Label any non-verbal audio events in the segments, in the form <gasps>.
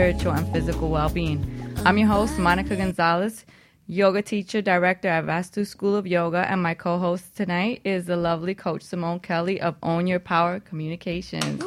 spiritual, and physical well being. I'm your host, Monica Gonzalez, yoga teacher, director at Vastu School of Yoga, and my co host tonight is the lovely coach Simone Kelly of Own Your Power Communications.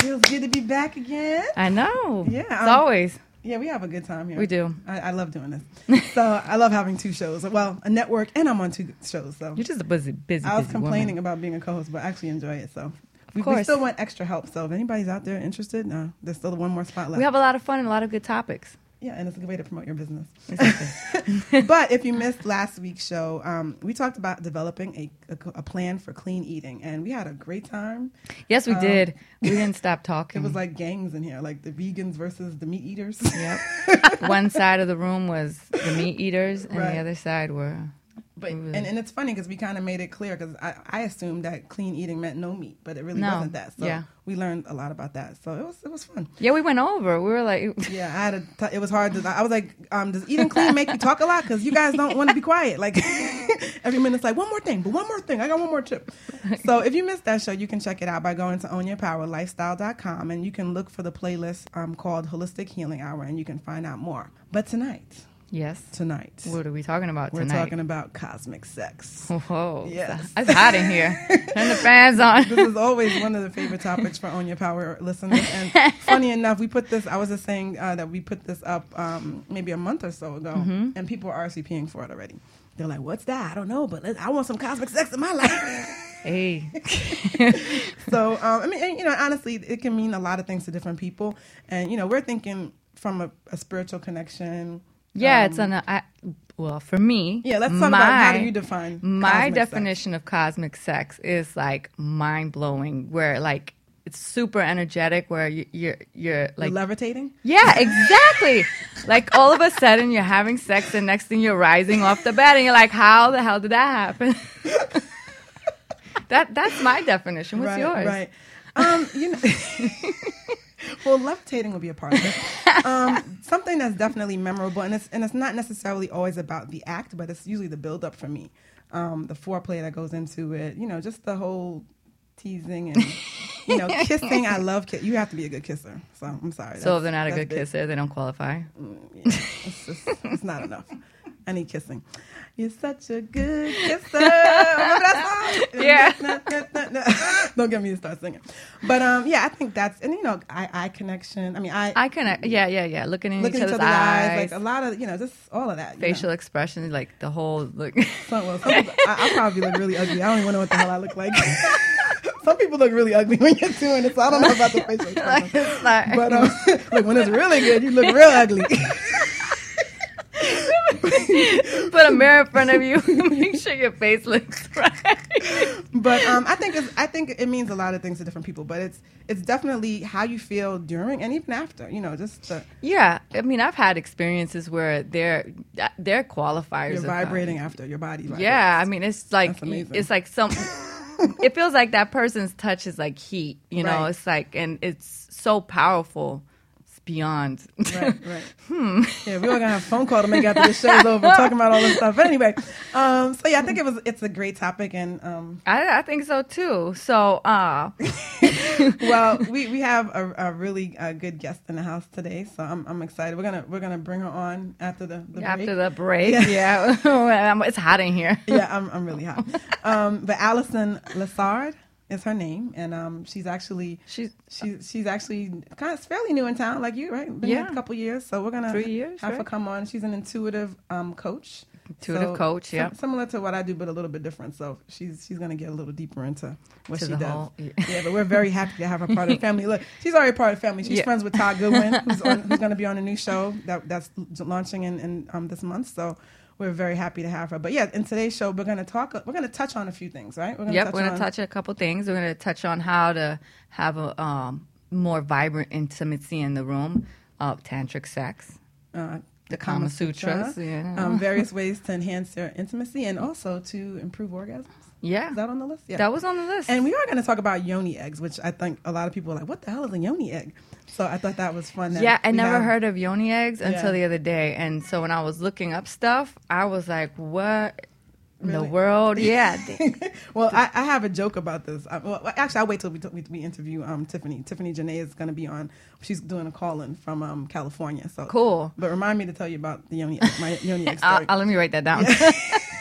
Feels good to be back again. I know. Yeah, As um, always. Yeah, we have a good time here. We do. I, I love doing this. so I love having two shows. Well, a network, and I'm on two shows. So You're just a busy, busy, I was busy complaining woman. about being a co-host, but I actually enjoy it. So we, we still want extra help. So if anybody's out there interested, no, there's still one more spot left. We have a lot of fun and a lot of good topics. yeah, and it's a good way to promote your business. Exactly. <laughs> but if you missed last week's show, um, we talked about developing a, a, a plan for clean eating, and we had a great time. yes, we Um, did. We didn't <laughs> stop talking. It was like gangs in here, like the vegans versus the meat eaters. Yep. One <laughs> side of the room was the meat eaters, and Right. the other side were. But was- and, and it's funny because we kind of made it clear because I, I assumed that clean eating meant no meat, but it really No. wasn't that. So Yeah. we learned a lot about that. So it was it was fun. Yeah, we went over. We were like, <laughs> Yeah, I had a t- it was hard. To, I was like, um, does eating clean make you talk a lot? Because you guys don't want to be quiet. Like <laughs> every minute's like one more thing, but one more thing. I got one more tip. So if you missed that show, you can check it out by going to ownyourpowerlifestyle.com and you can look for the playlist um, called Holistic Healing Hour and you can find out more. But tonight, yes. tonight, What are we talking about tonight? we're tonight? talking about cosmic sex. Whoa. Yes. It's hot in here. Turn the fans on. <laughs> this is always one of the favorite topics for Own Your Power listeners. And <laughs> funny enough, we put this, I was just saying uh, that we put this up um, maybe a month or so ago, Mm-hmm. and people are RSVPing for it already. They're like, what's that? I don't know, but I want some cosmic sex in my life. <laughs> Hey. so, um, I mean, and, you know, honestly, it can mean a lot of things to different people. And, you know, we're thinking from a, a spiritual connection. Yeah, um, it's an. I, well, for me. Yeah, let's talk my, about how do you define My cosmic sex? definition of cosmic sex is like mind blowing, where like it's super energetic, where you, you're you're Like like levitating? Yeah, exactly. <laughs> like all of a sudden you're having sex and next thing you're rising off the bed and you're like, how the hell did that happen? <laughs> that that's my definition. What's right, yours? Right. Um, you know, <laughs> well, levitating will be a part of it. Um, <laughs> something that's definitely memorable, and it's and it's not necessarily always about the act, but it's usually the build up for me. Um, the foreplay that goes into it, you know, just the whole teasing and you know <laughs> kissing. I love kiss. You have to be a good kisser. So I'm sorry. So if they're not a good big. kisser, they don't qualify. Yeah, it's just it's not enough. I need kissing. You're such a good kisser. Remember that song? <laughs> Yeah. <laughs> <laughs> Don't get me to start singing. But um, yeah, I think that's and you know, eye eye connection. I mean, I, I connect. yeah, yeah, yeah. Looking in looking each each other's eyes, eyes, like a lot of you know, just all of that. you facial know. expressions, like the whole look. Some, well, some people, I, I probably look really ugly. I don't even know what the hell I look like. some people look really ugly when you're doing it, so I don't know about the facial expression. like, But um, look, when it's really good, you look real ugly. Put a mirror in front of you, <laughs> make sure your face looks <laughs> right. but um, I think it's, I think it means a lot of things to different people. But it's it's definitely how you feel during and even after. You know, just the, Yeah, I mean, I've had experiences where they're they're qualifiers. you're vibrating after your body. Vibrates. Yeah, I mean, it's like it's like some. <laughs> it feels like that person's touch is like heat. You know, Right. it's like, and it's so powerful. Beyond. Right, right. <laughs> Hmm. Yeah, we were gonna have a phone call to make after the show's over, talking about all this stuff. But anyway, um, so yeah, I think it was it's a great topic, and um, I, I think so too. So, uh, <laughs> well, we, we have a, a really uh, good guest in the house today, so I'm I'm excited. We're gonna we're gonna bring her on after the, the after break. the break, yeah, Um, <laughs> it's hot in here. yeah, I'm I'm really hot. Um, but Alison Lessard is her name, and um, she's actually She's she's she's actually kind of fairly new in town, like you, right? Been Yeah. a couple years, so we're gonna Three years, have her come on. She's an intuitive um, coach. Intuitive coach, sim- yeah. similar to what I do, but a little bit different. So she's she's gonna get a little deeper into what To she does. whole- yeah. yeah, but we're very happy to have her part of the family. Look, she's already part of the family. She's Yeah. friends with Todd Goodwin, who's, on, <laughs> who's to be on a new show that that's launching in, in um, this month. So we're very happy to have her. But yeah, in today's show, we're going to talk. We're going to touch on a few things, right? We're gonna Yep, we're gonna touch a couple things. We're gonna touch on how to have a um, more vibrant intimacy in the room of tantric sex. uh, The Kama Sutras, yeah. um, various ways to enhance your intimacy and also to improve orgasms. Yeah, Is that on the list? Yeah. that was on the list. and we are going to talk about yoni eggs, which I think a lot of people are like, "What the hell is a yoni egg?" So I thought that was fun. that yeah, I never have- heard of yoni eggs until Yeah. the other day, and so when I was looking up stuff, I was like, "What in the world. <laughs> Yeah. well, I, I have a joke about this. I, well, actually, I'll wait till we, we, we interview um, Tiffany. Tiffany Janay is going to be on. She's doing a call in from um, California. So Cool. But remind me to tell you about the Yoni, my Yoni <laughs> I'll, story. I'll- let me write that down. <laughs>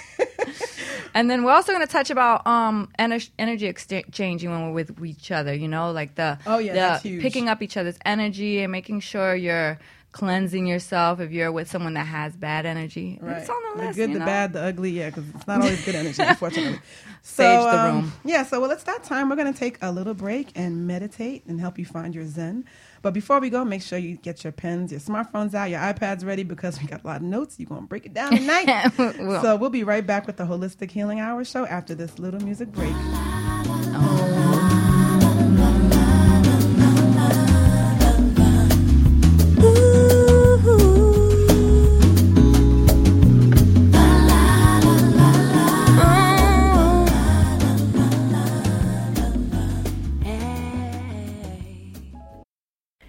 and then we're also going to touch about um ener- energy exchanging when we're with each other. You know, like the Oh, yeah, the picking up each other's energy and making sure you're cleansing yourself if you're with someone that has bad energy. Right. It's on the list. good, you the bad, the ugly. Yeah, because it's not always good energy, <laughs> unfortunately. Sage so, the um, room. Yeah, so well, it's that time. We're going to take a little break and meditate and help you find your zen. But before we go, make sure you get your pens, your smartphones out, your iPads ready because we got a lot of notes. You're going to break it down tonight. <laughs> Well, So we'll be right back with the Holistic Healing Hour show after this little music break. Oh.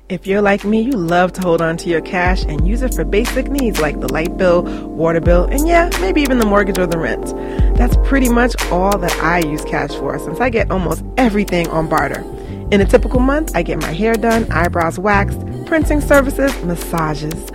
If you're like me, you love to hold on to your cash and use it for basic needs like the light bill, water bill, and yeah, maybe even the mortgage or the rent. That's pretty much all that I use cash for since I get almost everything on barter. In a typical month, I get my hair done, eyebrows waxed, printing services, massages,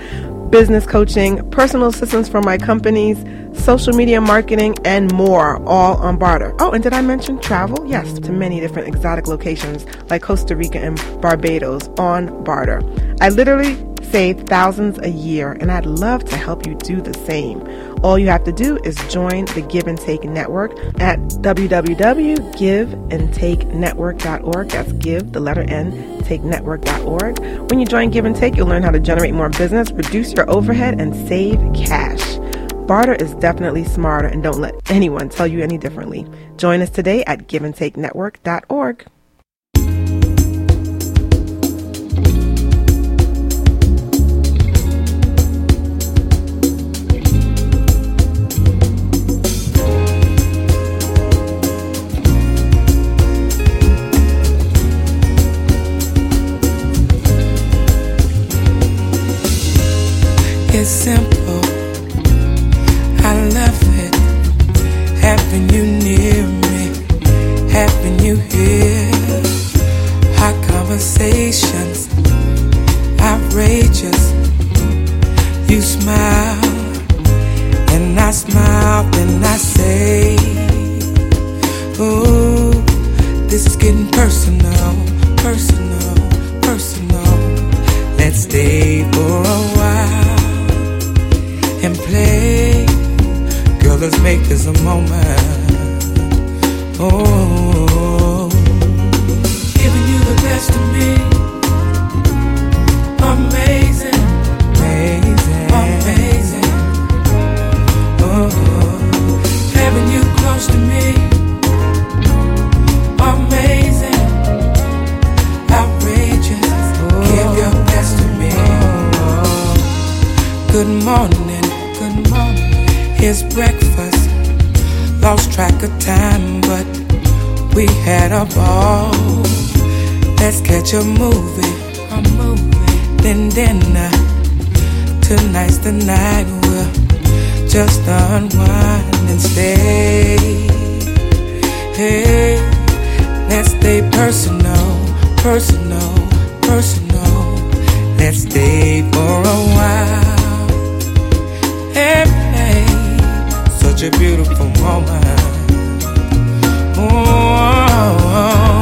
business coaching, personal assistance for my companies, social media marketing, and more, all on barter. Oh, and did I mention travel? Yes, to many different exotic locations like Costa Rica and Barbados on barter. I literally save thousands a year, and I'd love to help you do the same. All you have to do is join the Give and Take Network at www.giveandtakenetwork.org. That's give, the letter N, take network.org. When you join Give and Take, you'll learn how to generate more business, reduce your overhead, and save cash. Barter is definitely smarter, and don't let anyone tell you any differently. Join us today at giveandtakenetwork.org. simple. Then dinner. Tonight's the night we'll just unwind and stay. Hey, let's stay personal, personal, personal. Let's stay for a while. Hey, such a beautiful moment. Oh, giving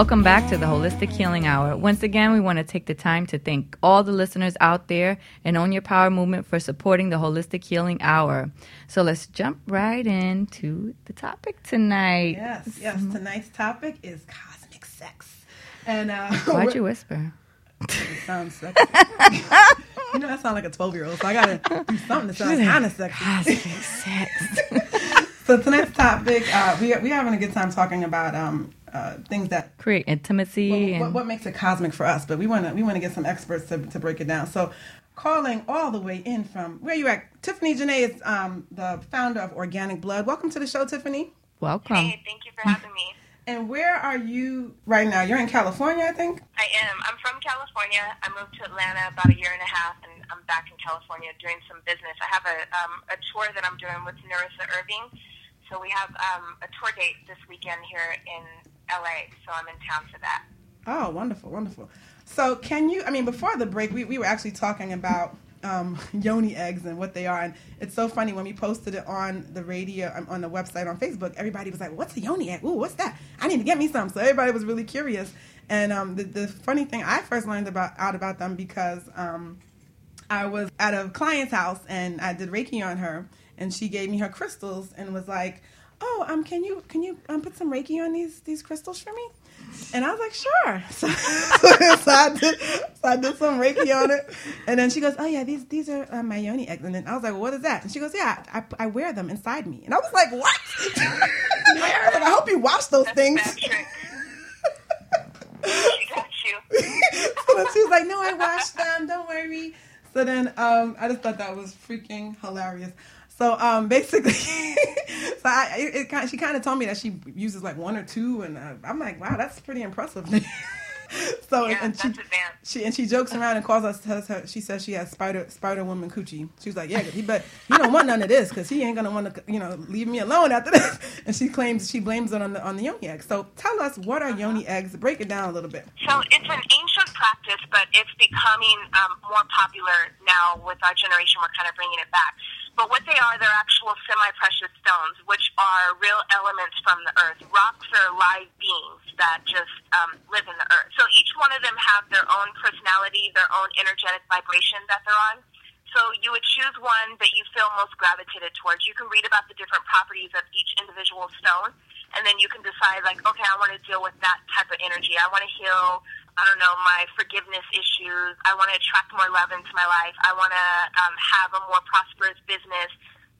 Welcome back to the Holistic Healing Hour. Once again, we want to take the time to thank all the listeners out there and Own Your Power movement for supporting the Holistic Healing Hour. So let's jump right into the topic tonight. Yes, yes. Tonight's topic is cosmic sex. And uh, <laughs> Why'd you whisper? <laughs> It sounds sexy. <laughs> you know, that sounds like a 12 year old, so I gotta do something that sounds kind of sexy. Cosmic sex. So tonight's topic, uh, we we're having a good time talking about um, uh, things that Create intimacy. what, and what, what makes it cosmic for us. But we want to we want to get some experts to, to break it down. So, calling all the way in from where you at, Tiffany Janay is um, the founder of Organic Blood. Welcome to the show, Tiffany. Welcome. Hey, thank you for having me. <laughs> And where are you right now? You're in California, I think. I am. I'm from California. I moved to Atlanta about a year and a half, and I'm back in California doing some business. I have a um, a tour that I'm doing with Narissa Irving. So we have um, a tour date this weekend here in LA. So I'm in town for that. Oh, wonderful, wonderful. So, can you? I mean, before the break, we, we were actually talking about um, <laughs> yoni eggs and what they are, and it's so funny when we posted it on the radio um, on the website on Facebook. Everybody was like, "What's a yoni egg? Ooh, what's that? I need to get me some." So everybody was really curious. And um, the the funny thing, I first learned about out about them because um, I was at a client's house and I did Reiki on her, and she gave me her crystals and was like, "Oh, um, can you can you um, put some Reiki on these these crystals for me?" And I was like, "Sure." <laughs> So, <laughs> so I did so I did some Reiki on it, and then she goes, "Oh yeah, these these are uh, my yoni eggs." And then I was like, well, "What is that?" And she goes, "Yeah, I, I wear them inside me." And I was like, "What?" I <laughs> like, "I hope you wash those That's things." a bad trick. She got you. so she was like, "No, I washed them. Don't worry." So then, um, I just thought that was freaking hilarious. So um, basically, <laughs> so I, it, it she kind of told me that she uses like one or two, and uh, I'm like, "Wow, that's pretty impressive." <laughs> so Yeah, and that's she, advanced. she and she jokes around and calls us. Tells her, she says she has spider spider woman coochie. She was like, "Yeah, he but he don't want none of this because he ain't gonna want to, you know, leave me alone after this." <laughs> And she claims she blames it on the on the yoni eggs. So tell us what are yoni eggs? Break it down a little bit. So it's an ancient practice, but it's becoming um, more popular now with our generation. We're kind of bringing it back. But what they are, they're actual semi-precious stones, which are real elements from the earth. Rocks are live beings that just um, live in the earth. So each one of them have their own personality, their own energetic vibration that they're on. So you would choose one that you feel most gravitated towards. You can read about the different properties of each individual stone, and then you can decide, like, okay, I want to deal with that type of energy. I want to heal, I don't know, my forgiveness issues. I want to attract more love into my life. I want to um, have a more prosperous business,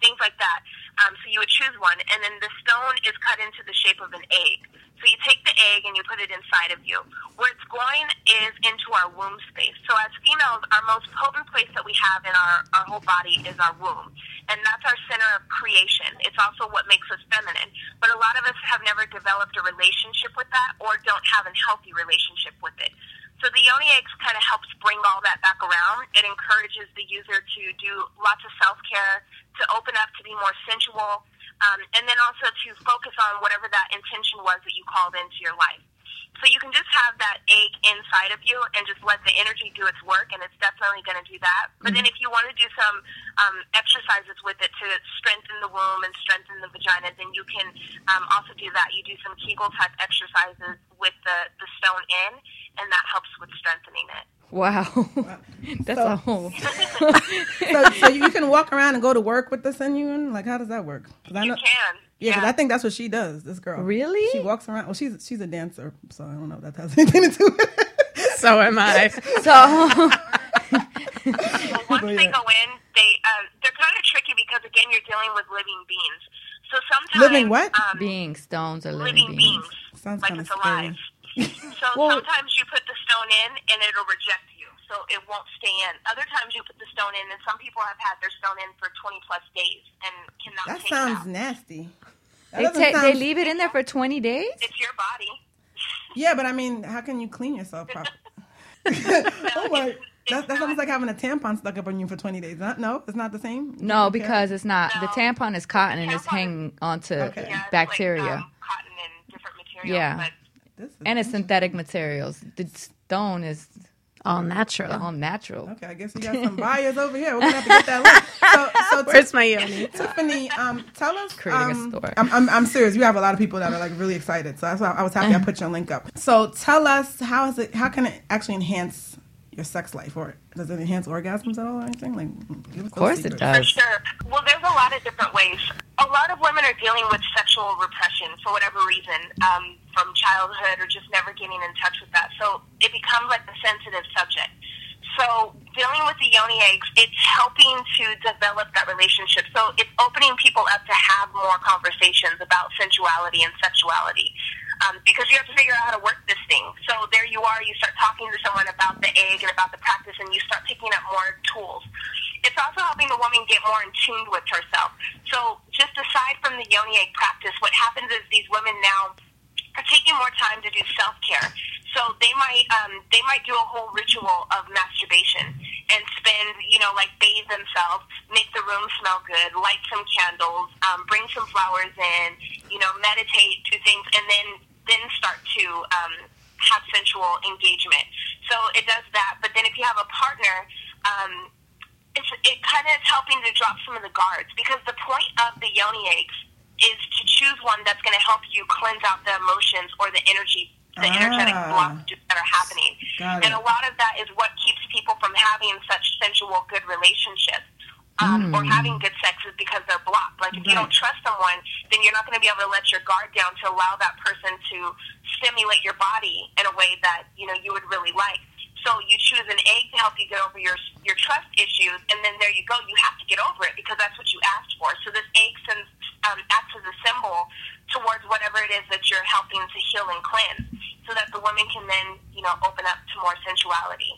things like that. Um, so you would choose one, and then the stone is cut into the shape of an egg. So you take the egg and you put it inside of you. Where it's going is into our womb space. So as females, our most potent place that we have in our, our whole body is our womb. And that's our center of creation. It's also what makes us feminine. But a lot of us have never developed a relationship with that or don't have a healthy relationship with it. So the yoni eggs kind of helps bring all that back around. It encourages the user to do lots of self-care, to open up to be more sensual, um, and then also to focus on whatever that intention was that you called into your life. So you can just have that ache inside of you and just let the energy do its work, and it's definitely going to do that. But then if you want to do some um, exercises with it to strengthen the womb and strengthen the vagina, then you can um, also do that. You do some Kegel type exercises with the, the stone in, and that helps with strengthening it. Wow. <laughs> That's So- a whole. <laughs> so, so you can walk around and go to work with this in you, and like, how does that work? I You can. Yeah, because I think that's what she does. This girl, Really? She walks around. Well, she's she's a dancer, so I don't know if that has <laughs> anything to do with it. So am I. <laughs> So, Well, once But they go in, they um, they're kind of tricky because again, you're dealing with living beings. So sometimes Living what? Um, being stones or living, living beings. beings, Sounds like kinda it's alive. <laughs> so Well- sometimes you put the stone in and it'll reject you, so it won't stay in. Other times you put the stone in, and some people have had their stone in for 20 plus days and cannot That take sounds it out. nasty. That They, doesn't ta- they leave it in there for 20 days? It's your body. Yeah, but I mean, how can you clean yourself properly? <laughs> <laughs> oh my, that's, that's almost like having a tampon stuck up on you for 20 days. Not, no, it's not the same. No, Okay. because it's not. The tampon is cotton and it's Tampon is- hanging onto Okay. Yeah, it's bacteria. Like, um, cotton and different materials. Yeah. But and it's synthetic materials. The stone is All natural. All natural. Okay, I guess we got some buyers over here. We're gonna have to get that link. So, so <laughs> Where's my yoni? <laughs> Tiffany, um, tell us. Creating a um, store. I'm, I'm, I'm serious. You have a lot of people that are like really excited, so that's why I was happy I put your link up. So tell us how is it? How can it actually enhance your sex life, or does it enhance orgasms at all, or anything? Like, Of course it does. For does. sure. Well, there's a lot of different ways. A lot of women are dealing with sexual repression for whatever reason, um, from childhood or just never getting in touch with that. So it becomes like a sensitive subject. So dealing with the yoni eggs, it's helping to develop that relationship. So it's opening people up to have more conversations about sensuality and sexuality. Um, because you have to figure out how to work this thing. So there you are, you start talking to someone about the egg and about the practice, and you start picking up more tools. It's also helping the woman get more in tune with herself. So just aside from the yoni egg practice, what happens is these women now are taking more time to do self care. So they might um, they might do a whole ritual of masturbation and spend you know like bathe themselves, make the room smell good, light some candles, um, bring some flowers in, you know, meditate, do things, and then then start to um, have sensual engagement. So it does that. But then if you have a partner. Um, it's, it kind of is helping to drop some of the guards because the point of the yoni eggs is to choose one that's going to help you cleanse out the emotions or the energy, the energetic Ah. blockages that are happening. And a lot of that is what keeps people from having such sensual, good relationships. Um, Or having good sex is because they're blocked. Like if you don't trust someone, then you're not going to be able to let your guard down to allow that person to stimulate your body in a way that you know you would really like. So you choose an egg to help you get over your your trust issues, and then there you go. You have to get over it because that's what you asked for. So this egg sends, um, acts as a symbol towards whatever it is that you're helping to heal and cleanse, so that the woman can then you know open up to more sensuality.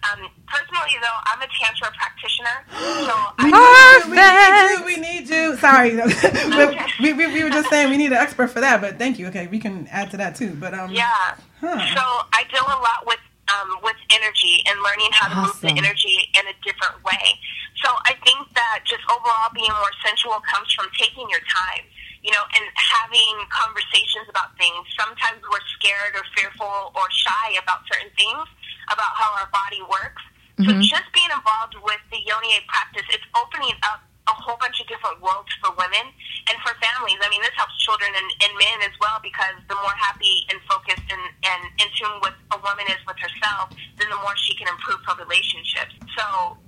Um, personally, though, I'm a tantra practitioner, so I <gasps> We need you. We need you. Sorry, <laughs> we, we, we were just saying we need an expert for that, but thank you. Okay, we can add to that too. But um, Yeah. Huh. So I deal a lot with um, with energy and learning how to move the energy in a different way. So I think that just overall being more sensual comes from taking your time, you know, and having conversations about things. Sometimes we're scared or fearful or shy about certain things, about how our body works. So just being involved with the yoni egg practice, it's opening up a whole bunch of different worlds for women and for families. I mean, this helps children and, and men as well because the more happy and focused and, and in tune with a woman is with herself, then the more she can improve her relationships. So,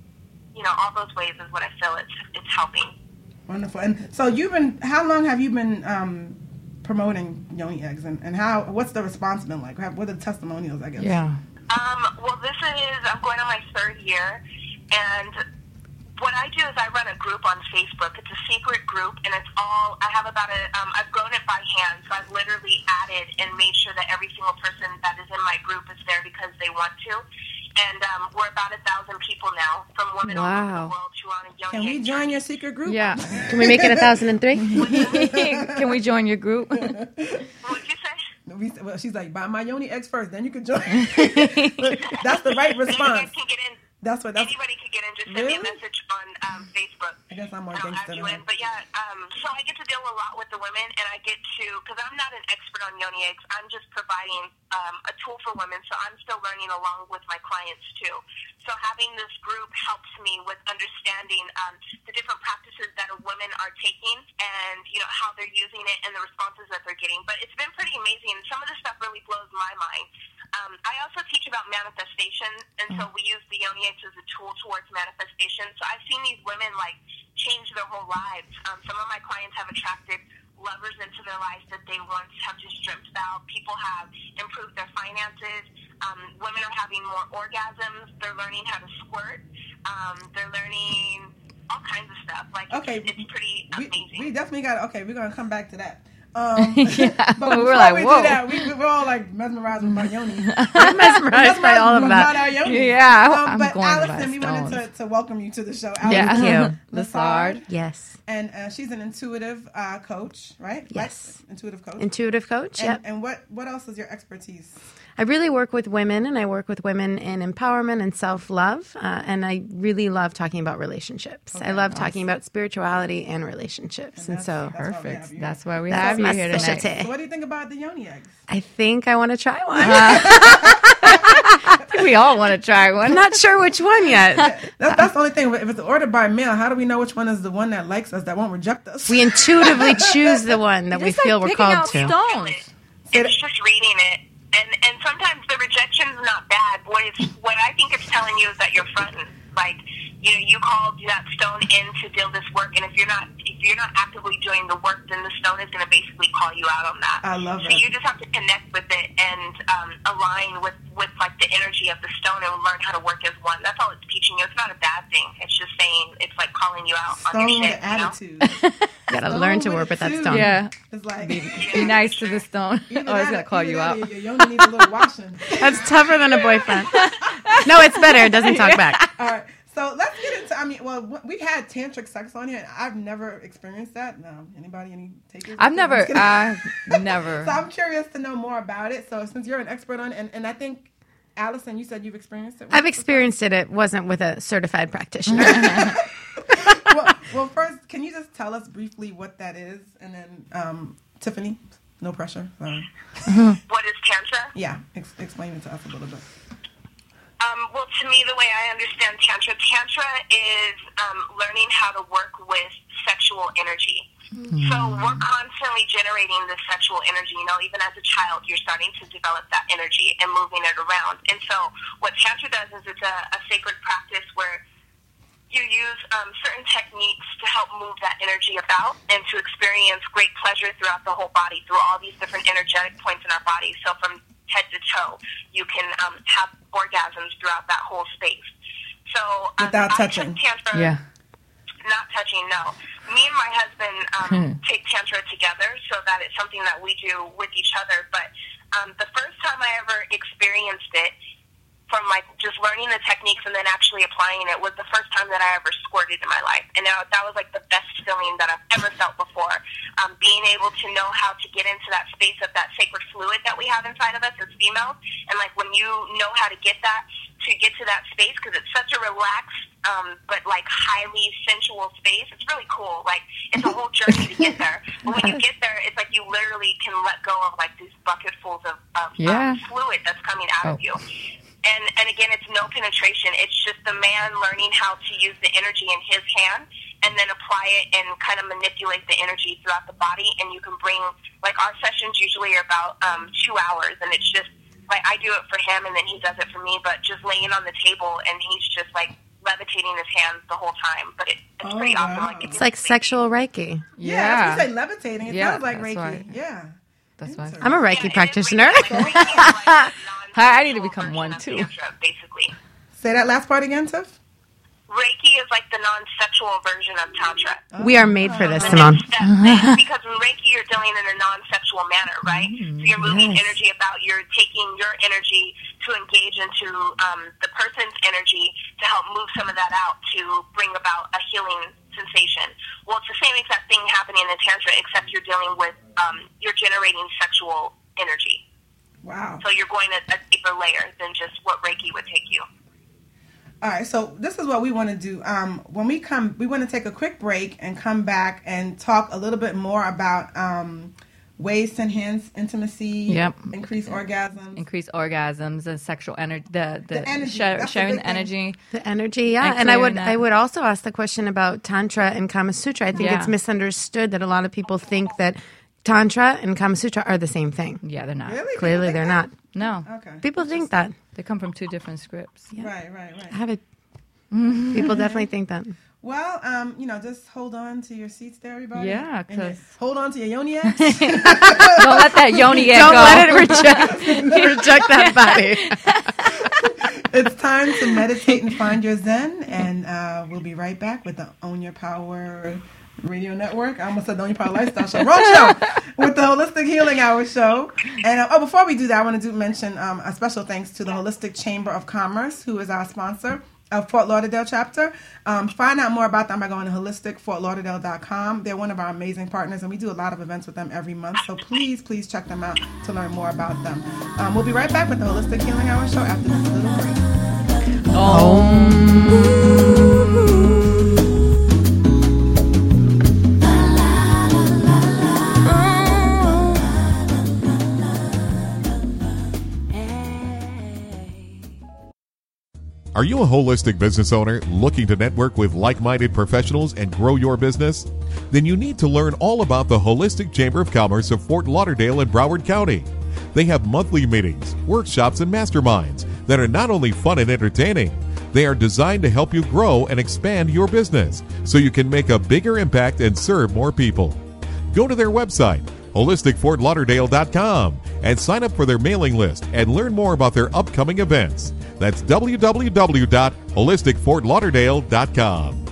you know, all those ways is what I feel it's it's helping. wonderful. And so you've been. How long have you been um, promoting yoni eggs, and, and how? What's the response been like? What are the testimonials? I guess. Yeah. Um, well, this is, I'm going on my third year, and what I do is I run a group on Facebook. It's a secret group, and it's all, I have about a, um, I've grown it by hand, so I've literally added and made sure that every single person that is in my group is there because they want to. And um, we're about a thousand people now from women all over Wow. the world who are on a young Can we age join your secret group? Yeah. <laughs> Can we make it a thousand and three? <laughs> <laughs> Can we join your group? What'd you say? We, well, she's like, buy my yoni eggs first, then you can join. <laughs> <laughs> that's the right response. Anybody can get in. That's what. That's. Anybody can get in. Just send me Really? a message on um, Facebook. I guess I'm more I'll gangster you than in. But yeah, um, so I get to deal a lot with the women, and I get to because I'm not an expert on yoni eggs. I'm just providing um, a tool for women, so I'm still learning along with my clients too. So having this group helps me with understanding um, the different practices that women are taking, and you know how they're using it and the responses that they're getting. But it's been pretty amazing. Some of the stuff really blows my mind. Um, I also teach about manifestation, and so we use the yoni eggs as a tool towards manifestation. So I've seen these women like change their whole lives. Um, some of my clients have attracted lovers into their lives that they once have just dreamt about. People have improved their finances. Um, women are having more orgasms. They're learning how to squirt. Um, they're learning all kinds of stuff. Like Okay, it's, it's pretty we, amazing. we definitely got. Okay, we're gonna come back to that. Um, <laughs> Yeah, <laughs> but we're before like, we whoa. do that, we, we're all like mesmerized with my yoni. <laughs> I'm mesmerized by all of that. Yeah, Um, I'm but going Alison, by we wanted to, to welcome you to the show. Yeah. Alison Thank you. Lessard. Yes. And uh, she's an intuitive uh, coach, right? Yes. Right? Intuitive coach. Intuitive coach. and, and what what else is your expertise? I really work with women, and I work with women in empowerment and self love. Uh, and I really love talking about relationships. I love talking about spirituality and relationships. And, that's- so that's why we have Perfect. you. That's why we That's have you my here tonight. specialty. So what do you think about the yoni eggs? I think I want to try one. <laughs> we all want to try one. I'm not sure which one yet. <laughs> That's, that's the only thing. If it's ordered by mail, how do we know which one is the one that likes us that won't reject us? We intuitively <laughs> choose the one that we It's like feel we're picking called out to. stones. It's just reading it, and and sometimes the rejection's not bad. What it's what I think it's telling you is that you're fronting. Like you know, you called that stone in to do this work, and if you're not if you're not actively doing the work, then the stone is going to basically call you out on that. I love so that. you just have to connect with it and um, align with with like the energy of the stone and learn how to work as one. That's all it's teaching you. It's not a bad thing. It's just saying it's like calling you out on your with shit. You know? attitude. <laughs> Gotta learn to work with that stone. Yeah. Like <laughs> Be nice to the stone. Oh, it's that gonna call you out. your yoni needs a little washing. <laughs> That's tougher than a boyfriend. No, it's better. It doesn't talk <laughs> back. All right. So let's get into. I mean, well, we've had tantric sex on here, and I've never experienced that. No, anybody any takers? I've never. I've never. so I'm curious to know more about it. So since you're an expert on, it, and and I think Alison, you said you've experienced it. I've experienced it. It wasn't with a certified practitioner. Well, well, first, can you just tell us briefly what that is, and then um, Tiffany, no pressure. Sorry. <laughs> What is tantra? Yeah, ex- explain it to us a little bit. Um, well, to me, the way I understand Tantra, Tantra is um, learning how to work with sexual energy. So we're constantly generating this sexual energy. You know, even as a child, you're starting to develop that energy and moving it around. And so what Tantra does is it's a, a sacred practice where you use um, certain techniques to help move that energy about and to experience great pleasure throughout the whole body through all these different energetic points in our body. So from head to toe, you can um, have orgasms throughout that whole space. So um, Without touching. Tantra, Yeah. not touching. No, me and my husband um, take tantra together, so that it's something that we do with each other. But um, the first time I ever experienced it, from like just learning the techniques and then actually applying it, was the first time that I ever squirted in my life, and now that was like the best feeling that I've ever felt before. Um, being able to know how to get into that space of that sacred fluid that we have inside of us as females, and like when you know how to get that to get to that space because it's such a relaxed um, but like highly sensual space. It's really cool. Like it's a whole journey to get there. <laughs> But when you get there, it's like you literally can let go of like these bucketfuls of, of Yeah. um, fluid that's coming out Oh. of you. And and again, it's no penetration. It's just the man learning how to use the energy in his hand and then apply it and kind of manipulate the energy throughout the body. And you can bring like our sessions usually are about um, two hours, and it's just like I do it for him, and then he does it for me. But just laying on the table, and he's just like levitating his hands the whole time. But it, it's Oh, pretty awesome. Like It's like sexual Reiki. Yeah, Yeah. if you say levitating, it Yeah, sounds like Reiki. why- Yeah. That's why. I'm a Reiki it is practitioner. Reiki. Like, Reiki like a <laughs> I need to become one too. Tantra, basically. Say that last part again, Tiff. Reiki is like the non-sexual version of Tantra. We are made for this, Simone. next step thing, because in Reiki you're dealing in a non-sexual manner, right? Mm, so you're moving energy about. You're taking your energy to engage into um, the person's energy to help move some of that out to bring about a healing sensation. Well, it's the same exact thing happening in Tantra, except you're dealing with um, you're generating sexual energy. Wow. So you're going a, a deeper layer than just what Reiki would take you. All right, so this is what we want to do. Um, when we come, we want to take a quick break and come back and talk a little bit more about um, ways to enhance intimacy, Yep. increase orgasms. Increase orgasms and sexual energy. The the, The energy, share- that's a sharing big the thing. energy. The energy, yeah. And And I would clearing I would also ask the question about Tantra and Kama Sutra. I think Yeah. it's misunderstood that a lot of people think that Tantra and Kama Sutra are the same thing. Yeah, they're not. Really? Clearly they're that? not. No, Okay. People think that. they come from two different scripts. Right, right, right. I have it. <laughs> People definitely think that. Well, um, you know, just hold on to your seats there, everybody. Yeah, 'cause- hold on to your yoni <laughs> eggs. Don't let that yoni egg Don't go. let it reject <laughs> reject that body. it's time to meditate and find your zen, and uh, we'll be right back with the Own Your Power Radio Network. I almost said the Your Power Lifestyle Show. Wrong show. With the Holistic Healing Hour Show. And uh, oh, before we do that, I want to do mention um, a special thanks to the Holistic Chamber of Commerce, who is our sponsor. Of Fort Lauderdale chapter. Um, find out more about them by going to holisticfortlauderdale.com. They're one of our amazing partners, and we do a lot of events with them every month. So please, please check them out to learn more about them. Um, we'll be right back with the Holistic Healing Hour show after this little break. Are you a holistic business owner looking to network with like minded professionals and grow your business? Then you need to learn all about the Holistic Chamber of Commerce of Fort Lauderdale and Broward County. They have monthly meetings, workshops, and masterminds that are not only fun and entertaining, they are designed to help you grow and expand your business so you can make a bigger impact and serve more people. Go to their website, holisticfortlauderdale.com, and sign up for their mailing list and learn more about their upcoming events. That's www.holisticfortlauderdale.com.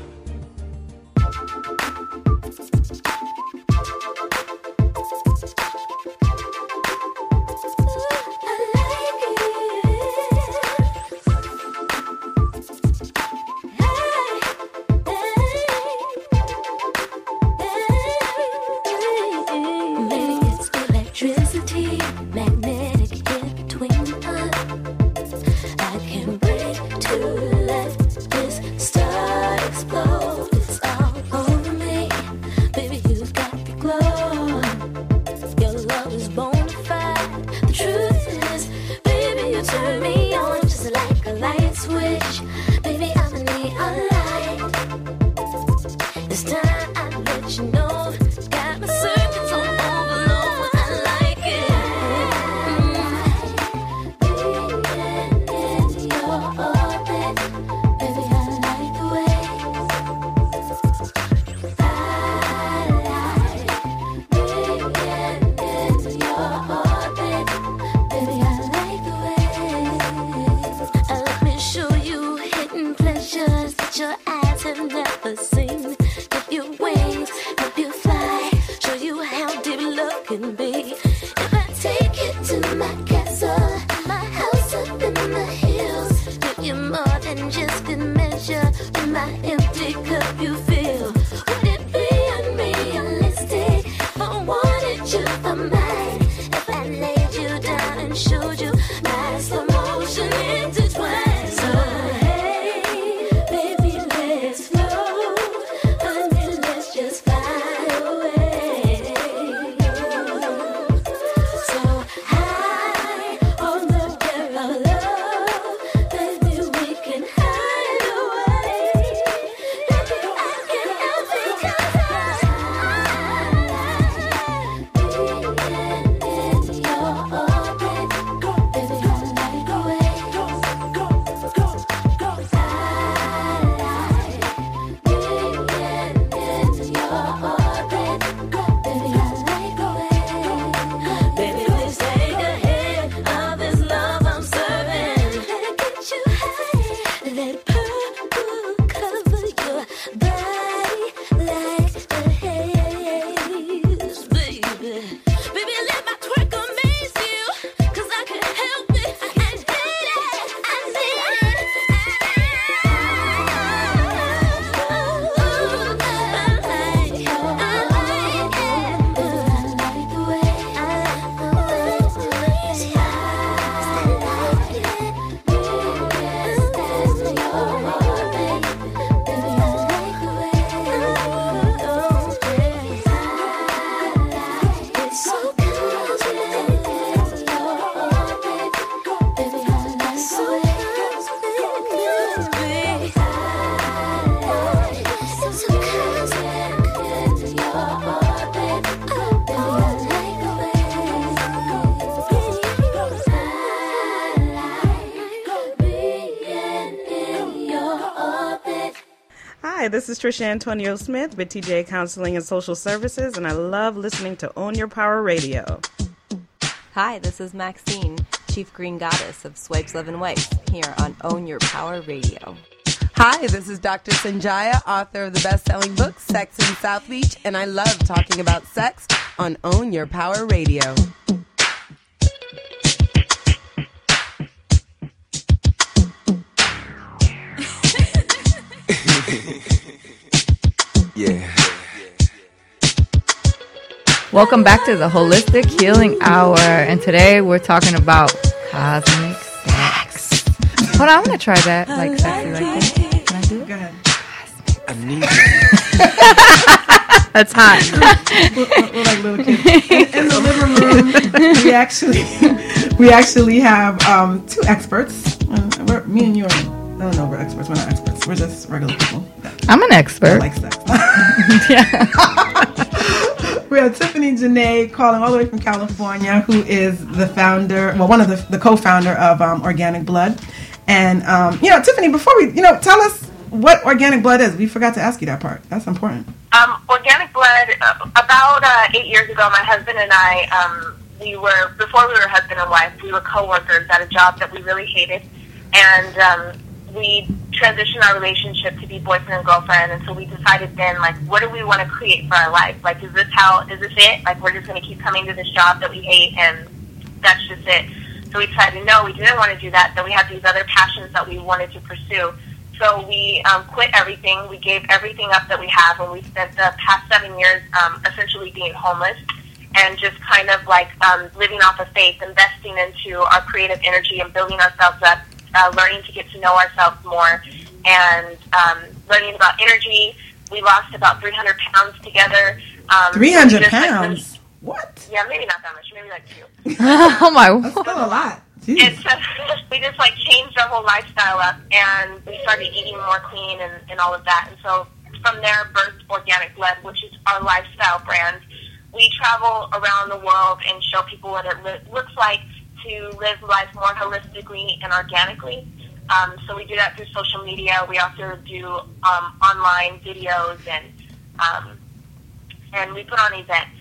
this is Trisha Antonio Smith with TJ Counseling and Social Services, and I love listening to Own Your Power Radio. Hi, this is Maxine, Chief Green Goddess of Swipes Love and Wipes, here on Own Your Power Radio. Hi, this is Dr. Sanjaya, author of the best selling book, Sex in South Beach, and I love talking about sex on Own Your Power Radio. Welcome back to the Holistic Healing Hour. And today we're talking about cosmic sex. Hold on, I'm going to try that. Like sexy like that. Can I do it? Go ahead. I need <laughs> That's hot. <laughs> we're, we're like little kids. In, <laughs> in the living room, we actually we actually have um, two experts. Uh, we're, me and you are No, no, we're experts. We're not experts. We're just regular people. I'm an expert. Like sex. yeah. We have Tiffany Janay calling all the way from California, who is the founder, well, one of the, the co-founder of um, Organic Blood. And um, you know, Tiffany, before we, you know, tell us what Organic Blood is. We forgot to ask you that part. That's important. Um, organic blood. Uh, about uh, eight years ago, my husband and I, um, we were before we were husband and wife. We were coworkers at a job that we really hated, and um, we transitioned our relationship to be boyfriend and girlfriend. And so we decided then, like, what do we want to create for our life? Like, is this how? Is this it? Like, we're just going to keep coming to this job that we hate, and that's just it. So we decided, no, we didn't want to do that. That we had these other passions that we wanted to pursue. So we um, quit everything. We gave everything up that we have, and we spent the past seven years um, essentially being homeless and just kind of like um, living off of faith, investing into our creative energy and building ourselves up, uh, learning to get to know ourselves more, and um, learning about energy. We lost about 300 pounds together. Um, 300 just, like, pounds? What? yeah, maybe not that much. Maybe like two. <laughs> oh my. That's still a lot. Jeez. It's uh, <laughs> we just like changed our whole lifestyle up, and we started eating more clean and, and all of that. And so from there, birthed Organic Blood, which is our lifestyle brand. We travel around the world and show people what it li- looks like to live life more holistically and organically. Um, so we do that through social media. We also do um, online videos and um, and we put on events.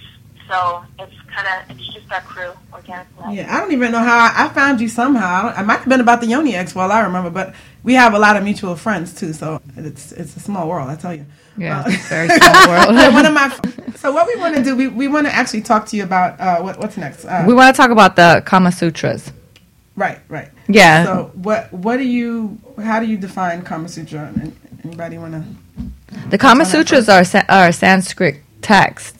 So it's kind of it's just our crew, Organic Blood. Yeah, I don't even know how I, I found you somehow. I might have been about the Yoni Eggs while I remember, but we have a lot of mutual friends too, so it's it's a small world, I tell you. Yeah, Uh, it's a very <laughs> small world. one of my so what we want to do, we, we want to actually talk to you about uh, what what's next. Uh, we want to talk about the Kama Sutras. right, right. Yeah. So what what do you how do you define Kama Sutra? And Anybody want to? The Kama That's on that Sutras are, sa- are Sanskrit text,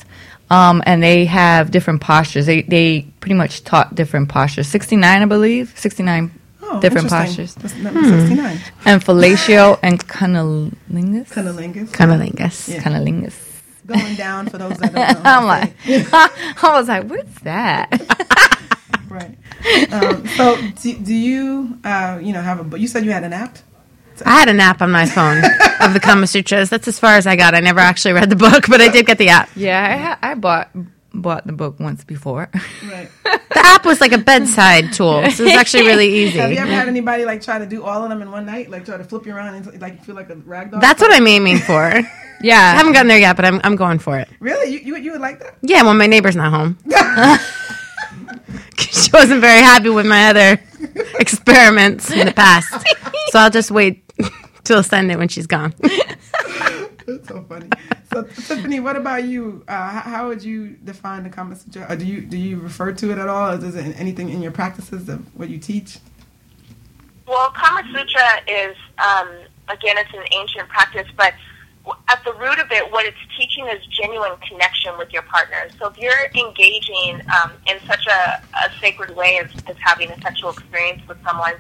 um, and they have different postures. They they pretty much taught different postures. Sixty nine, I believe. Sixty nine Oh, different postures. That's number 69. And fellatio and cunnilingus. Cunnilingus. Cunnilingus. Yeah. Cunnilingus. Going down for those that don't <laughs> know. I'm like, <laughs> I was like, what's that? <laughs> right. Um, so do, do you, uh, you know, have a? You said you had an app. I had an app on my phone <laughs> of the Kama Sutras. That's as far as I got. I never actually read the book, but I did get the app. yeah, I, ha- I bought bought the book once before. Right. <laughs> The app was like a bedside tool, so it was actually really <laughs> easy. Have you ever had anybody like try to do all of them in one night, like try to flip you around and like feel like a rag doll? That's what I'm aiming for. Yeah, I haven't gotten there yet, but I'm I'm going for it. Really, you, you you would like that? Yeah, when my neighbor's not home. she wasn't very happy with my other experiments in the past, so I'll just wait till Sunday when she's gone. <laughs> That's so funny. So Tiffany, what about you? Uh, how, how would you define the Kama Sutra? Do you do you refer to it at all? Is there anything in your practices of what you teach? Well, Kama Sutra is, um, again, it's an ancient practice, but at the root of it, what it's teaching is genuine connection with your partner. So if you're engaging um, in such a, a sacred way as, as having a sexual experience with someone,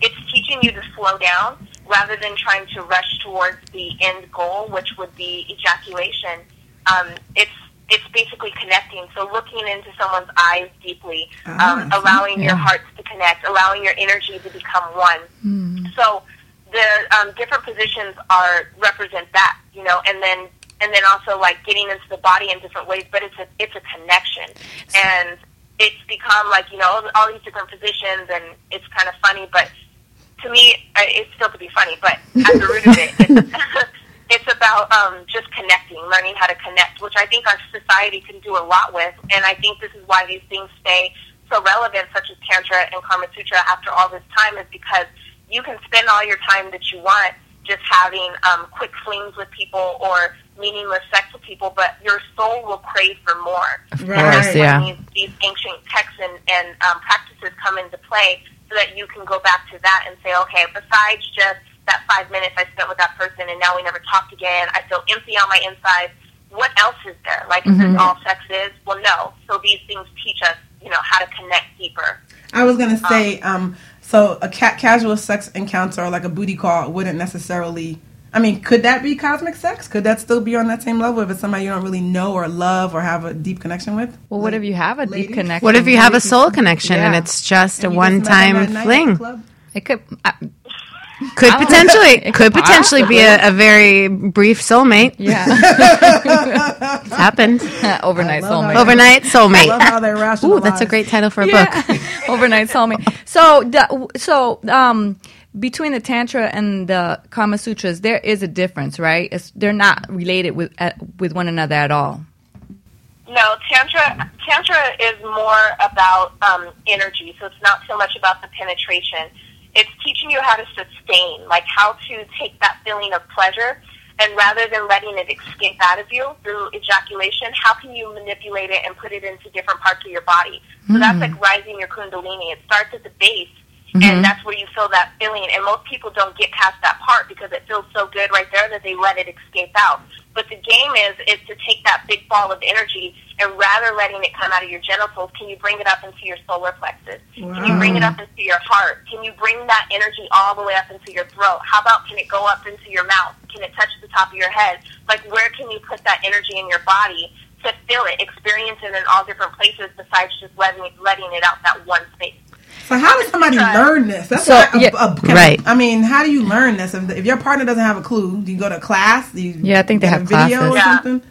it's teaching you to slow down rather than trying to rush towards the end goal, which would be ejaculation. Um, it's it's basically connecting. So looking into someone's eyes deeply, Ah, um, allowing your hearts to connect, allowing your energy to become one. So the um, different positions are represent that, you know, and then and then also like getting into the body in different ways. But it's a it's a connection, and it's become like you know all these different positions, and it's kind of funny, but to me, it's still to be funny, but at the root of it, it's, <laughs> it's about um, just connecting, learning how to connect, which I think our society can do a lot with. And I think this is why these things stay so relevant, such as Tantra and Karma Sutra, after all this time, is because you can spend all your time that you want just having um, quick flings with people or meaningless sex with people, but your soul will crave for more. of course, That's yeah. when these, these ancient texts and, and um, practices come into play so that you can go back to that and say, okay, besides just that five minutes I spent with that person and now we never talked again, I feel empty on my inside. What else is there? Like, is this all sex is? Well, no. So these things teach us, you know, how to connect deeper. I was gonna say, um, so a ca- casual sex encounter or like a booty call wouldn't necessarily. I mean, could that be cosmic sex? Could that still be on that same level if it's somebody you don't really know or love or have a deep connection with? Well, what if you have a Ladies? deep connection? What if you have a soul connection and it's just a And you just met them one-time that night at the fling? It could. I, Could I don't know. potentially It could potentially be a, a very brief soulmate. Yeah. <laughs> It's happened. <laughs> Overnight I love soulmate. Overnight I soulmate. love how they rationalize. Ooh, that's a great title for a book. <laughs> Overnight soulmate. So, so um, between the Tantra and the Kama Sutras, there is a difference, right? It's, they're not related with uh, with one another at all. No, tantra tantra is more about um, energy, so it's not so much about the penetration. It's teaching you how to sustain, like how to take that feeling of pleasure, and rather than letting it escape out of you through ejaculation, how can you manipulate it and put it into different parts of your body? So that's like rising your kundalini. It starts at the base, Mm-hmm. and that's where you feel that feeling. And most people don't get past that part because it feels so good right there that they let it escape out. But the game is is to take that big ball of energy and rather letting it come out of your genitals, can you bring it up into your solar plexus? Can you bring it up into your heart? Can you bring that energy all the way up into your throat? How about can it go up into your mouth? Can it touch the top of your head? Like where can you put that energy in your body to feel it, experience it in all different places besides just letting letting it out that one space? So how does somebody Try. learn this? That's So, what I, yeah, a- a- right. I mean, how do you learn this? If, if your partner doesn't have a clue, do you go to class? Do you Yeah, I think they have a video classes. or Yeah. something.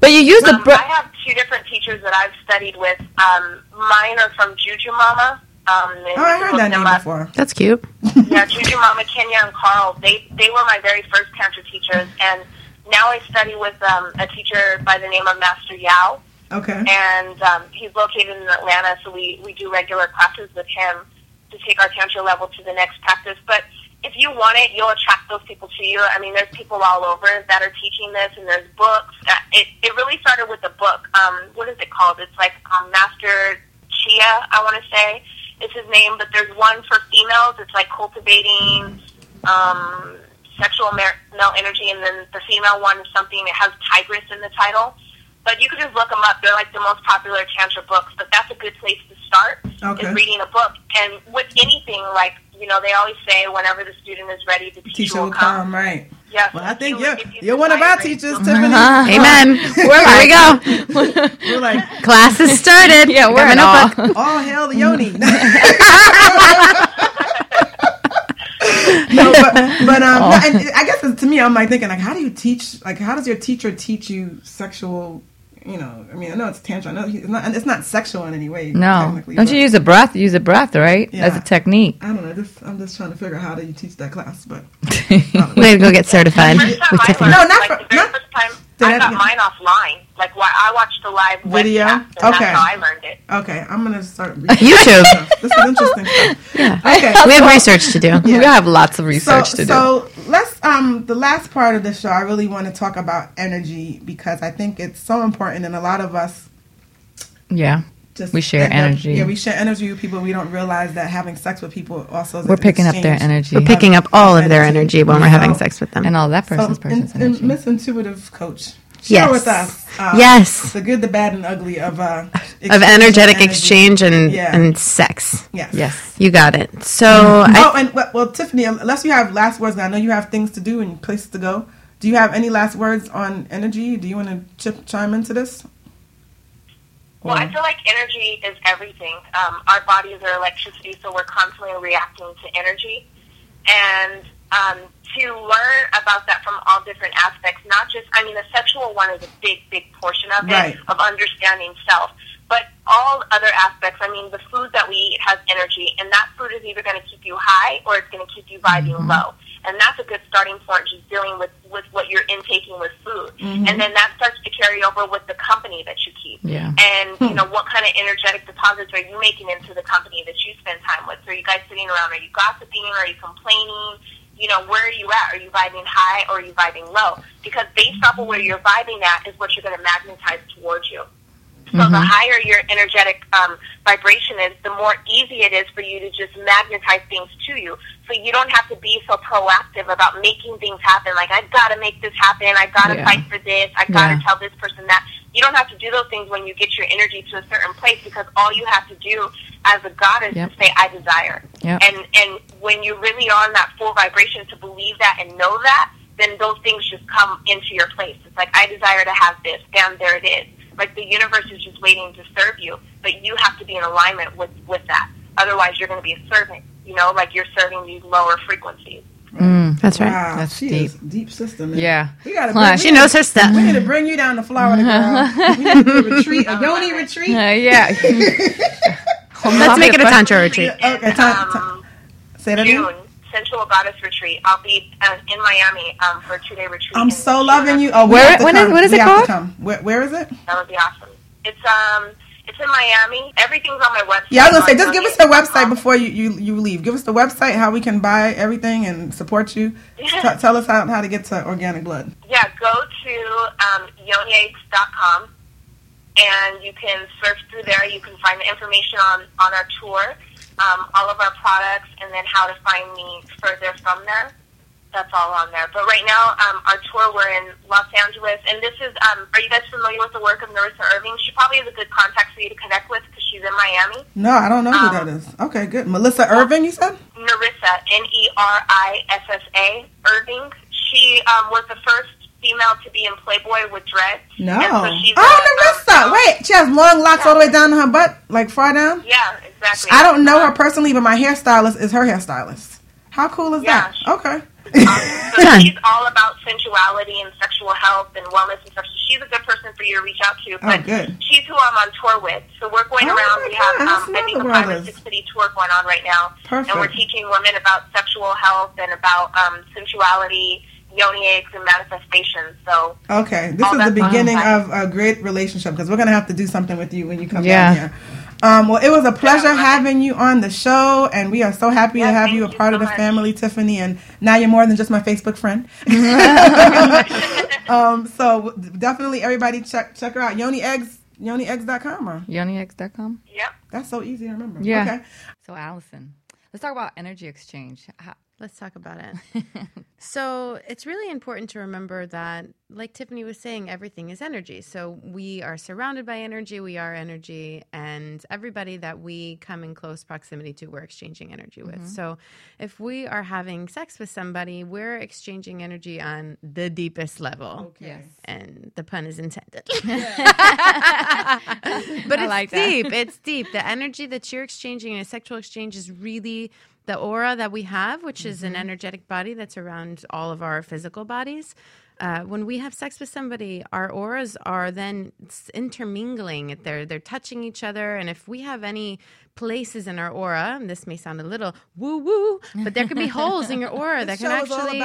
But you use the Um, br- I have two different teachers that I've studied with. Um, mine are from Juju Mama. Um, Oh, I you heard that name up. before. That's cute. yeah, Juju Mama, Kenya, and Carl. They they were my very first tantra teachers, and now I study with um, a teacher by the name of Master Yao, Okay. and um, he's located in Atlanta. So we we do regular classes with him to take our tantra level to the next practice. But if you want it, you'll attract those people to you. I mean, there's people all over that are teaching this, and there's books. Uh, It it really started with a book. Um, what is it called? It's like um, Master Chia, I want to say is his name. But there's one for females. It's like cultivating um, sexual male energy, and then the female one is something that has tigress in the title. But you can just look them up. They're like the most popular tantra books. But that's a good place to start Okay. is reading a book. And with anything, like you know, they always say whenever the student is ready, the teacher, Teacher will will come. come, right? Yes. Well, I think You- you're, you you're one of our ready, teachers, so- Tiffany. Amen. <laughs> Here we go. <laughs> We're like, Class is started. yeah, we're in my awe. <laughs> all hail the yoni. no, but, but um, no, and I guess to me, I'm like thinking, like, how do you teach? Like, how does your teacher teach you sexual? You know, I mean, I know it's tantra. I know it's not. and It's not sexual in any way. no. Don't you use a breath? Use a breath, right? Yeah. As a technique. I don't know. Just, I'm just trying to figure out how do you teach that class, but <laughs> We gotta go get certified with I Tiffany. learned, No, not like for- the not- first time I got mine offline. Like why I watched the live Video? webcast, and Okay. That's how I learned it. okay, I'm gonna start. <laughs> YouTube. This is interesting stuff. <laughs> Yeah. Okay, We have research to do. Yeah. We have lots of so, research to do. so let's um the last part of the show i really want to talk about energy because i think it's so important and a lot of us yeah. just We share end up- energy. yeah we share energy with people we don't realize that having sex with people also is We're an picking up their energy. We're picking up all of their Energy. energy when we're having sex with them. and all that so, person's person's and, energy. and miss intuitive coach share Yes. with us uh, Yes. the good the bad and ugly of uh Of energetic energy. exchange and, Yeah. and sex. yes yes. You got it. So oh I, and well, well tiffany unless you have last words i know you have things to do and places to go do you have any last words on energy do you want to chip, chime into this Well, I feel like energy is everything. Um, our bodies are electricity, so we're constantly reacting to energy. And um, to learn about that from all different aspects, not just, I mean, the sexual one is a big, big portion of it, Right. of understanding self. But all other aspects, I mean, the food that we eat has energy, and that food is either going to keep you high or it's going to keep you vibing mm-hmm. low. And that's a good starting point, just dealing with, with what you're intaking with food. Mm-hmm. And then that starts to carry over with the company that you keep Yeah. and you hmm. know what kind of energetic deposits are you making into the company that you spend time with? Are you guys sitting around? Are you gossiping? Are you complaining? You know, where are you at? Are you vibing high or are you vibing low? Because based off of where you're vibing at is what you're going to magnetize towards you. So the higher your energetic um, vibration is, the more easy it is for you to just magnetize things to you. So you don't have to be so proactive about making things happen. Like I've got to make this happen. I've got to Yeah. fight for this. I've got to Yeah. tell this person that. You don't have to do those things when you get your energy to a certain place because all you have to do as a goddess Yep. is say, "I desire." Yep. And and when you really are on that full vibration to believe that and know that, then those things just come into your place. It's like I desire to have this, and there it is. Like the universe is just waiting to serve you, but you have to be in alignment with with that. Otherwise, you're going to be a servant. You know, like you're serving these lower frequencies. That's right. Wow, That's she deep. is deep system. Yeah. we gotta. Huh, bring- She we knows gotta- her stuff. We need to bring you down to Florida, girl. <laughs> we need to do a retreat, a yoni retreat. Uh, yeah. <laughs> Let's make it a tantra retreat. Okay, time, time. Um, Say that again. June, Sensual Goddess Retreat. I'll be uh, in Miami um, for a two-day retreat. I'm so loving you. Oh, Where- have When is, what is We it called? come. Where, where is it? That would be awesome. It's um, it's in Miami. Everything's on my website. Yeah, I was gonna say, just give us the website before you, you, you leave. Give us the website, how we can buy everything and support you. <laughs> T- tell us how, how to get to organic blood. Yeah, go to um, yonieggs.com and you can search through there. You can find the information on, on our tour, um, all of our products, and then how to find me further from there. That's all on there. But right now, um, our tour, we're in Los Angeles, and this is, um, are you guys familiar with the work of Nerissa Irving? She probably is a good contact for you to connect with because she's in Miami. No, I don't know who Um, that is. Okay, good. Melissa Irving, you said? Nerissa, N E R I S S A, Irving. She um, was the first female to be in Playboy with dreads. No. So Oh, Nerissa. um, Wait, she has long locks all the way down to her butt, like far down? Yeah, exactly. I don't know her personally, but my hairstylist is her hairstylist. How cool is Yeah, that? she- Okay. Um, so she's all about sensuality and sexual health and wellness and stuff. So she's a good person for you to reach out to. But good. she's who I'm on tour with. So we're going Oh around. my We have, God, um, I I think, a love the five or six city tour going on right now. Perfect. And we're teaching women about sexual health and about um, sensuality, yoni eggs, and manifestations. So Okay, this is the beginning fine. of a great relationship because we're gonna have to do something with you when you come Yeah. down here. Um, well, it was a pleasure having you on the show, and we are so happy Yeah, to have you a you part so of the much. family, Tiffany. And now you're more than just my Facebook friend. <laughs> um, so definitely, everybody check check her out. Yoni Eggs, YoniEggs.com. Or YoniX.com. yep. that's so easy to remember. Yeah. Okay. So, Alison, let's talk about energy exchange. How, Let's talk about it. so, it's really important to remember that, like Tiffany was saying, everything is energy. So, we are surrounded by energy, we are energy, and everybody that we come in close proximity to, we're exchanging energy with. Mm-hmm. So, if we are having sex with somebody, we're exchanging energy on the deepest level. Okay. Yes. And the pun is intended. <laughs> <laughs> but I it's like deep. It's deep. The energy that you're exchanging in a sexual exchange is really the aura that we have, which is Mm-hmm. an energetic body that's around all of our physical bodies. Uh, when we have sex with somebody, our auras are then intermingling. They're they're touching each other, and if we have any places in our aura, and this may sound a little woo woo, but there could be <laughs> holes in your aura that can is actually.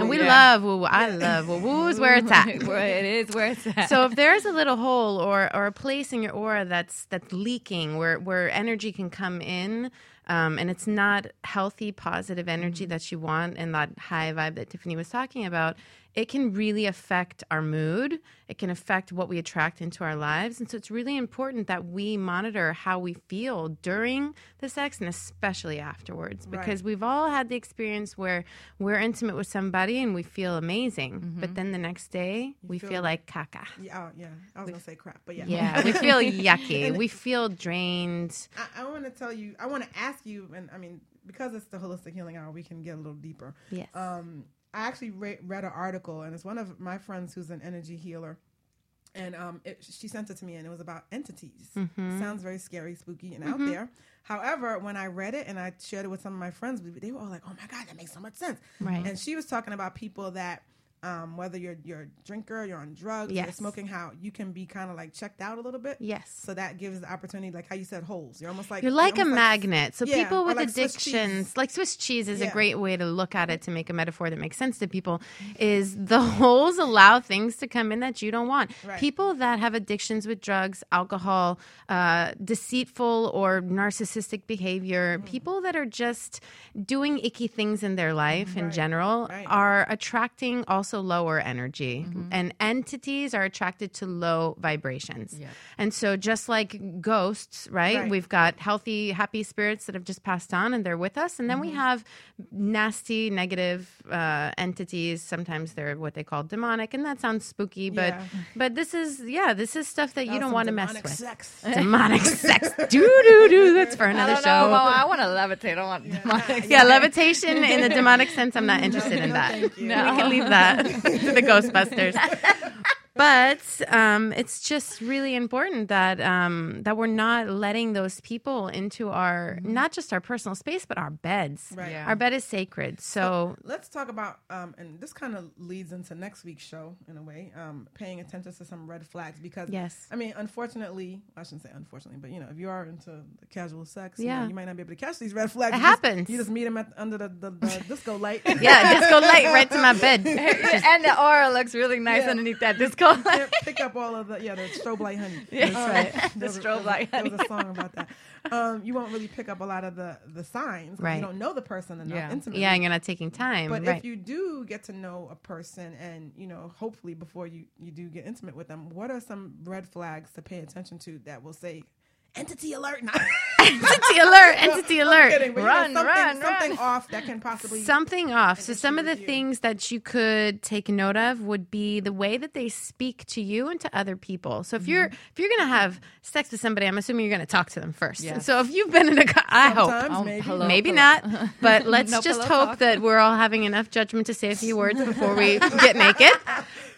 and we Yeah. love woo woo. I love woo woo. Is where it's at. it is, where it's at. So if there's a little hole or, or a place in your aura that's that's leaking where where energy can come in um, and it's not healthy positive energy that you want and that high vibe that Tiffany was talking about it can really affect our mood it can affect what we attract into our lives and so it's really important that we monitor how we feel during the sex and especially afterwards because we've all had the experience where we're intimate with somebody and we feel amazing but then the next day we feel, feel- like caca Yeah, oh, yeah. I was gonna say crap, but yeah. yeah, we <laughs> feel yucky. We feel drained. I, I want to tell you, I want to ask you, and I mean, because it's the holistic healing hour, we can get a little deeper. Yes. Um, I actually re- read an article, and it's one of my friends who's an energy healer, and um, it, she sent it to me, and it was about entities. Mm-hmm. Sounds very scary, spooky, and out there. However, when I read it and I shared it with some of my friends, they were all like, "Oh my god, that makes so much sense." Right. And she was talking about people that. Um, whether you're you're a drinker, you're on drugs, you're smoking, how you can be kind of like checked out a little bit. Yes. So that gives the opportunity, like how you said, holes. You're almost like You're like a almost magnet. So Yeah, people with like Swiss addictions, like Swiss cheese is a great way to look at it to make a metaphor that makes sense to people, is the holes allow things to come in that you don't want. Right. People that have addictions with drugs, alcohol, uh, deceitful or narcissistic behavior, Mm-hmm. people that are just doing icky things in their life in general right. are attracting also lower energy. And entities are attracted to low vibrations. Yeah. And so just like ghosts, right? Right. We've got healthy, happy spirits that have just passed on and they're with us. And then Mm-hmm. we have nasty, negative uh, entities. Sometimes they're what they call demonic, and that sounds spooky, but Yeah. but this is yeah, this is stuff that you Oh, don't want to mess with. Sex. Demonic <laughs> sex. Do do do. That's for another don't show. know. I want to levitate. I want <laughs> demonic. yeah, levitation in the demonic sense. I'm not <laughs> interested in no, that. We can leave that <laughs> to the Ghostbusters. <laughs> but um, it's just really important that um, that we're not letting those people into our not just our personal space, but our beds. Right. Yeah. Our bed is sacred. So Let's talk about, um, and this kind of leads into next week's show in a way, um, paying attention to some red flags because, Yes. I mean, unfortunately, I shouldn't say unfortunately, but you know, if you are into the casual sex, you, Yeah. know, you might not be able to catch these red flags. It You just- happens. you just meet them at, under the, the, the <laughs> disco light. yeah, disco light right to my bed. <laughs> and the aura looks really nice Yeah. underneath that disco <laughs> Yeah, pick up all of the yeah the strobe light honey. <laughs> That's Um, right. <laughs> The strobe light There was a song about that. Um, you won't really pick up a lot of the the signs. Right. You don't know the person enough Yeah. intimately. Yeah, and you're not taking time. But right. if you do get to know a person and, you know, hopefully before you, you do get intimate with them, what are some red flags to pay attention to that will say, entity alert? Not <laughs> entity alert, entity I'm alert. kidding, but, you know, Run, something, run, something run. off that can possibly. Something off. So some of the you. things that you could take note of would be the way that they speak to you and to other people. So if you're mm-hmm. if you're gonna have sex with somebody, I'm assuming you're gonna talk to them first. Yes. So if you've been in a, co- I hope Sometimes, Oh, maybe. hello. maybe pillow. not, but <laughs> let's No just hope talk. that we're all having enough judgment to say a few words <laughs> before we get naked.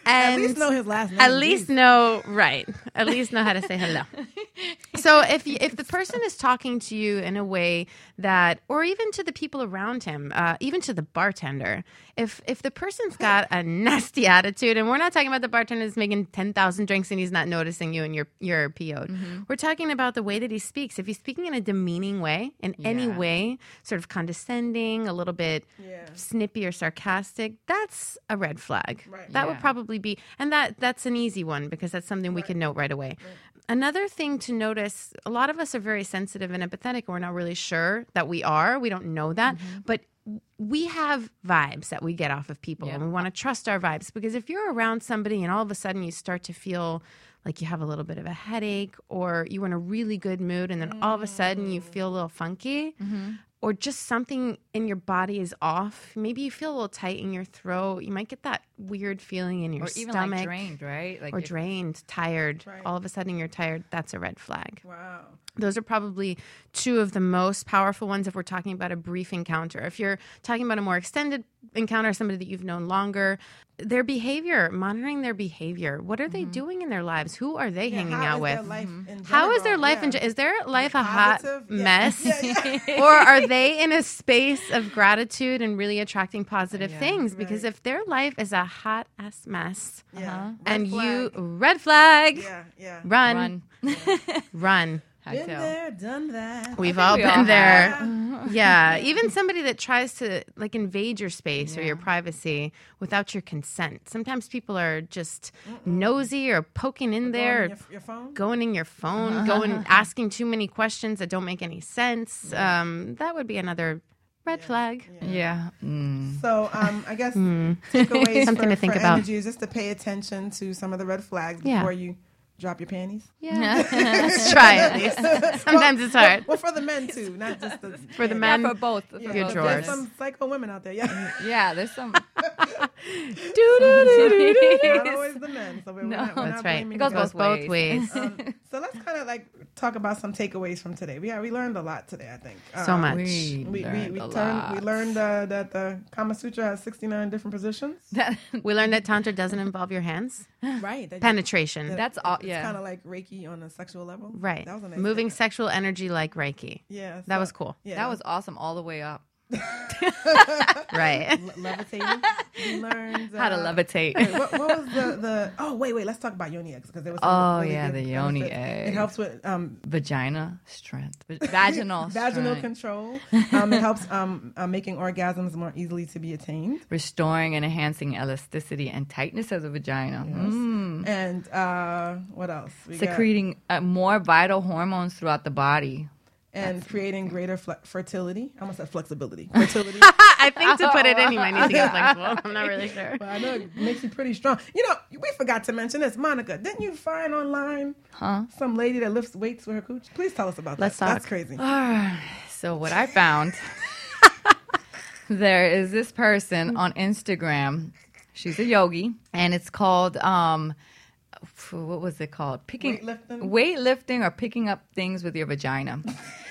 At least know his last name. at least know right at least know how to say hello <laughs> so if you, if the person is talking to you in a way that or even to the people around him uh, even to the bartender. If if the person's got a nasty attitude and we're not talking about the bartender that's making 10,000 drinks and he's not noticing you and you're you're PO'd we're talking about the way that he speaks. If he's speaking in a demeaning way in any way sort of condescending a little bit Yeah. snippy or sarcastic that's a red flag. Right. that would probably be and that that's an easy one because that's something we can note right away another thing to notice a lot of us are very sensitive and empathetic and we're not really sure that we are. We don't know that. Mm-hmm. But we have vibes that we get off of people and we want to trust our vibes because if you're around somebody and all of a sudden you start to feel like you have a little bit of a headache or you're in a really good mood and then all of a sudden you mm. feel a little funky mm-hmm. Or just something in your body is off maybe you feel a little tight in your throat you might get that weird feeling in your Or even stomach like drained, right? Like or if- drained tired Right. all of a sudden you're tired that's a red flag Wow. those are probably two of the most powerful ones if we're talking about a brief encounter. If you're talking about a more extended encounter, somebody that you've known longer, their behavior, monitoring their behavior. What are they mm-hmm. doing in their lives? Who are they Yeah, hanging how out is with? their life in mm-hmm. How is their general? life? In, Yeah. ge- is their life a hot Positive? Yeah. mess? Yeah, <laughs> or are they in a space of gratitude and really attracting positive things? Because if their life is a hot ass mess Yeah. Uh-huh. Red and you, red flag, Yeah, yeah. run, Run. <laughs> run. Hard Been to. there, done that. We've all we been all there. have. <laughs> yeah. Even somebody that tries to like invade your space or your privacy without your consent. Sometimes people are just nosy or poking in there, Going in your, your phone. going in your phone, <laughs> going asking too many questions that don't make any sense. Um, that would be another red flag. Yeah. Mm. So um, I guess <laughs> takeaways Hmm. Something for, to think for about. energy is just to pay attention to some of the red flags Yeah. before you drop your panties. Yeah. <laughs> Let's <laughs> try at least. Sometimes it's hard. Well, for the men too, not just the <laughs> For the yeah, men, for both. For Yeah, Your both. drawers. There's some psycho women out there. Yeah, Yeah, there's some. not always the men. So we're, No. we're not, we're That's not right. blaming It goes the goes both both ways. ways. um, so let's kind of like talk about some takeaways from today. We yeah, we learned a lot today. I think So Um, much. We, We, we, learned we, a turned, we lot. learned uh, that the Kama Sutra has 69 different positions. We learned that Tantra doesn't involve your hands. <laughs> right. That, Penetration. that That's all- It's yeah. kind of like Reiki on a sexual level. Right. That was nice Moving takeaway. sexual energy like Reiki. Yeah. That was cool. Yeah. that was awesome all the way up. <laughs> Right. <laughs> le- levitating. Learned How to levitate. what, what was the, the? Oh wait, wait. Let's talk about yoni eggs because there was. Oh, really yeah, the yoni egg. It helps with um, Vagina strength. <laughs> Vaginal vaginal strength. control. <laughs> Um, it helps um, uh, making orgasms more easily to be attained. Restoring and enhancing elasticity and tightness of the vagina. Mm. And uh, what else? We got- Secreting uh, more vital hormones throughout the body. And creating greater fle- fertility. I almost said flexibility. <laughs> Fertility. <laughs> I think to put it in, you might need to get <laughs> flexible. I'm not really sure. But I know it makes you pretty strong. You know, we forgot to mention this. Monica, didn't you find online Huh? some lady that lifts weights with her cooch? Please tell us about Let's that. That's talk. crazy. So what I found, there is this person on Instagram. She's a yogi, and it's called um, what was it called? Picking Weightlifting? weightlifting or picking up things with your vagina.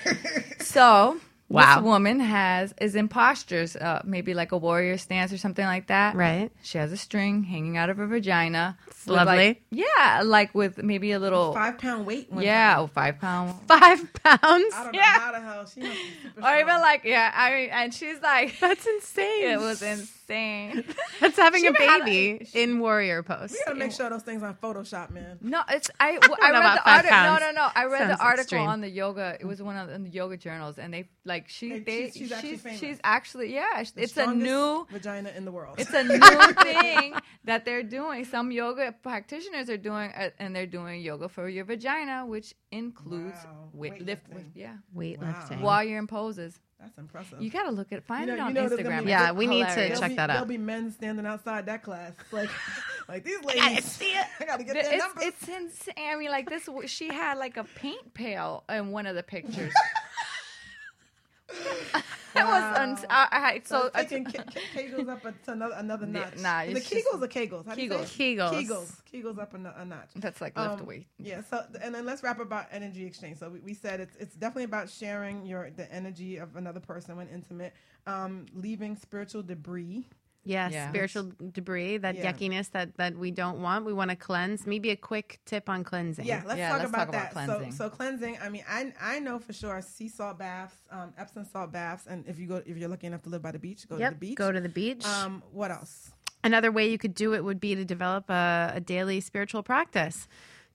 <laughs> so Wow. This woman has is in postures, uh, maybe like a warrior stance or something like that. Right. She has a string hanging out of her vagina. with, lovely. like- yeah, like with maybe a little. Five pound weight. one yeah, time. oh, five pound. Five pounds. I don't know Yeah. how the hell she must be super Or even like yeah, I mean, and she's like, <laughs> That's insane. it was insane. <laughs> That's having She a even had a- baby in warrior pose. We gotta make sure those things on Photoshop, man. No, it's I. <laughs> I, know read the article. No, no, no. I read Sounds the article extreme. on the yoga. It was one of the, in the yoga journals, and they like she Hey, they she's- she's actually she's she's actually yeah. It's a new vagina in the world. it's a <laughs> new thing that they're doing. Some yoga practitioners are doing, uh, and they're doing yoga for your vagina, which includes Wow. weight lift Weightlifting. with yeah Weightlifting. while you're in poses. That's impressive. You gotta look at find You it on you know Instagram. be- Yeah, we need to check be, that out. There'll be men standing outside that class, <laughs> like, <laughs> like these ladies. I gotta see it. <laughs> I gotta get their It's, numbers. it's insane. I mean, like this. She had like a paint pail in one of the pictures. Was uns- I, I, so so taking Ke- Ke- Kegels up to another another Yeah, notch. nah, the Kegels just- or Kegels? How do you say it? Kegels. Kegels. Kegels up a, a notch. that's like lift Um, weight. Yeah. So and then let's wrap about energy exchange. So we, we said it's it's definitely about sharing your the energy of another person when intimate. Um, leaving spiritual debris. Yes, Yeah. spiritual debris, that Yeah. yuckiness that that we don't want. We want to cleanse. Maybe a quick tip on cleansing. Yeah, let's Yeah, talk let's about talk about that. cleansing. So, so cleansing. I mean, I I know for sure sea salt baths, um, Epsom salt baths, and if you go if you're lucky enough to live by the beach, go Yep. to the beach. Go to the beach. Um, what else? Another way you could do it would be to develop a, a daily spiritual practice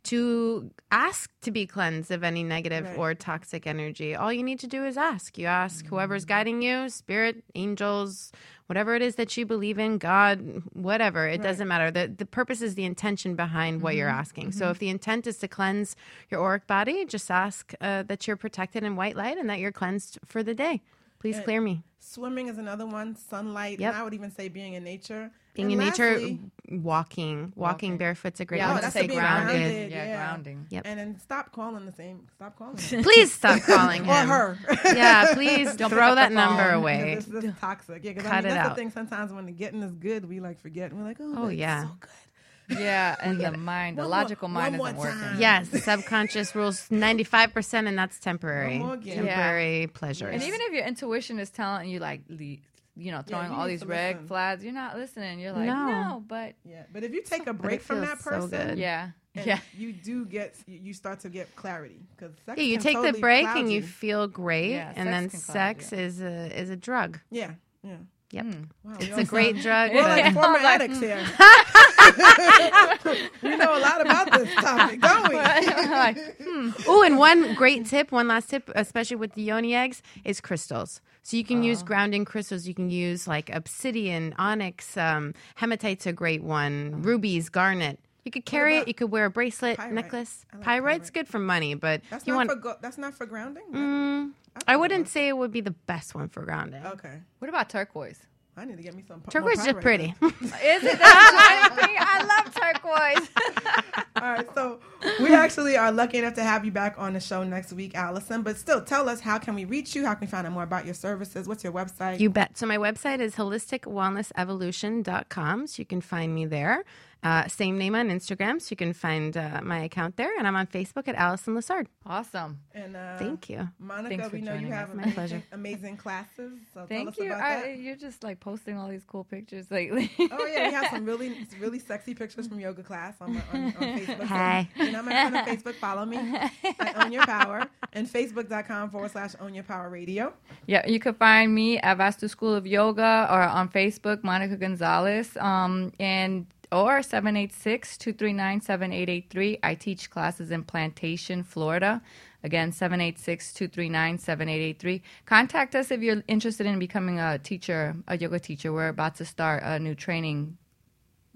to ask to be cleansed of any negative Right. or toxic energy. All you need to do is ask. You ask whoever's mm. guiding you, spirit, angels, whatever it is that you believe in, God, whatever. It doesn't matter. The the purpose is the intention behind what you're mm-hmm. asking. So mm-hmm. if the intent is to cleanse your auric body, just ask uh, that you're protected in white light and that you're cleansed for the day. Please clear me. Swimming is another one. Sunlight. Yep. And I would even say being in nature. Being And in nature, lastly- walking, walking, barefoot's a great Yeah, I one oh, to that's say stay grounded. grounded. Yeah, yeah. grounding. Yep. And then stop calling the same. Stop calling. <laughs> him. Please stop calling <laughs> him. or her. Yeah, please <laughs> Don't throw that number phone. away. This, this is toxic. Yeah, because I Cut mean, it that's out. the thing. Sometimes when the getting is good, we like forget. We're like, oh, Oh, yeah. so good. Yeah, and the mind, the One more- logical mind isn't working. time. Yes, the subconscious rules 95%, and that's temporary. One more again. Temporary pleasures. And even if your intuition is telling you, like, le- you know, throwing you all these red listen. flags, you're not listening. You're like, No. no, but Yeah, but if you take a break from feels that so person, good. yeah, yeah. you do get you you start to get clarity because yeah, you take the break and you feel great, Yeah, and then sex you. is a is a drug. yeah yeah. Yep, hmm. Wow, it's a great drug. We're like <laughs> former I was like, addicts here. <laughs> <laughs> <laughs> we know a lot about this topic, don't we? <laughs> Like, Oh, and one great tip, one last tip, especially with the yoni eggs, is crystals. So you can Oh. use grounding crystals. You can use like obsidian, onyx, um, hematite's a great one, rubies, garnet. You could carry it. You could wear a bracelet, pyrite? necklace. Like Pyrite's pyrite. good for money, but That's you not want. for go- that's not for grounding. Mm, I wouldn't say it would be the best one for grounding. Okay, what about turquoise? I need to get me some. pu- Turquoise is just pyrite pretty. then. Is it? That's my thing. I love turquoise. <laughs> All right, so we actually are lucky enough to have you back on the show next week, Alison. But still, tell us how can we reach you? How can we find out more about your services? What's your website? You bet. So my website is holisticwellnessevolution.com. So you can find me there. Uh, same name on Instagram. So you can find uh, my account there. And I'm on Facebook at Alison Lessard. Awesome. and uh, Thank you. Monica. Thanks we know you have us. My amazing, pleasure. amazing classes. So tell Thank us you. about I, that. you're just like posting all these cool pictures lately. <laughs> Oh yeah, we have some really really sexy pictures from yoga class on, my, on, on Facebook. <laughs> Hi. So, you know, I'm on Facebook. Follow me <laughs> at Own Your Power and Facebook.com forward slash Own Your Power Radio. Yeah, you can find me at Vastu School of Yoga or on Facebook, Monica Gonzalez, um, and or 786-239-7883. I teach classes in Plantation, Florida. Again, 786-239-7883. Contact us if you're interested in becoming a teacher, a yoga teacher. We're about to start a new training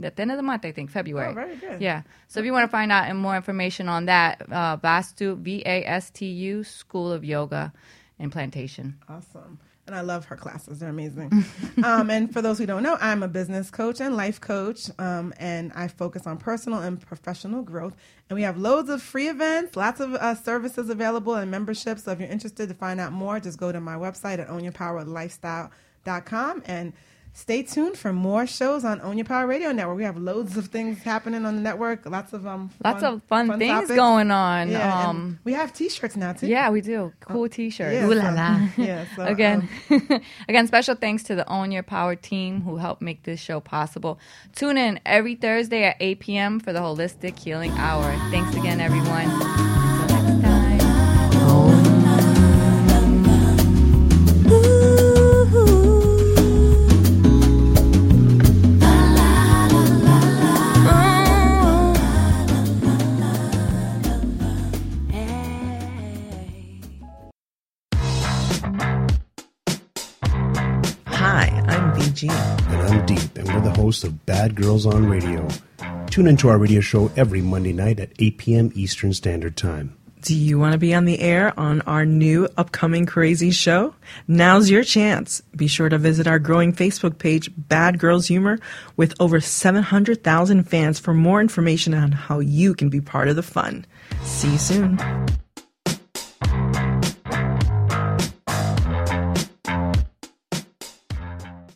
at the end of the month, I think, February. Oh, very good. Yeah. So if you want to find out and more information on that, uh, Vastu, V-A-S-T-U, School of Yoga in Plantation. Awesome. And I love her classes. They're amazing. <laughs> um, and for those who don't know, I'm a business coach and life coach. Um, and I focus on personal and professional growth. And we have loads of free events, lots of uh, services available and memberships. So if you're interested to find out more, just go to my website at ownyourpowerlifestyle.com and stay tuned for more shows on Own Your Power Radio Network. We have loads of things happening on the network. Lots of um, Lots of fun, things topics. going on. Yeah, um, we have T-shirts now too. yeah, we do. Cool T-shirts. yeah, Ooh la so- la. <laughs> Yeah. So, <laughs> again, um, <laughs> again, special thanks to the Own Your Power team who helped make this show possible. Tune in every Thursday at 8 p.m. for the Holistic Healing Hour. Thanks again, everyone. Hosts of Bad Girls on Radio. Tune into our radio show every Monday night at 8 p.m. Eastern Standard Time. Do you want to be on the air on our new upcoming crazy show? Now's your chance. Be sure to visit our growing Facebook page, Bad Girls Humor, with over 700,000 fans for more information on how you can be part of the fun. See you soon.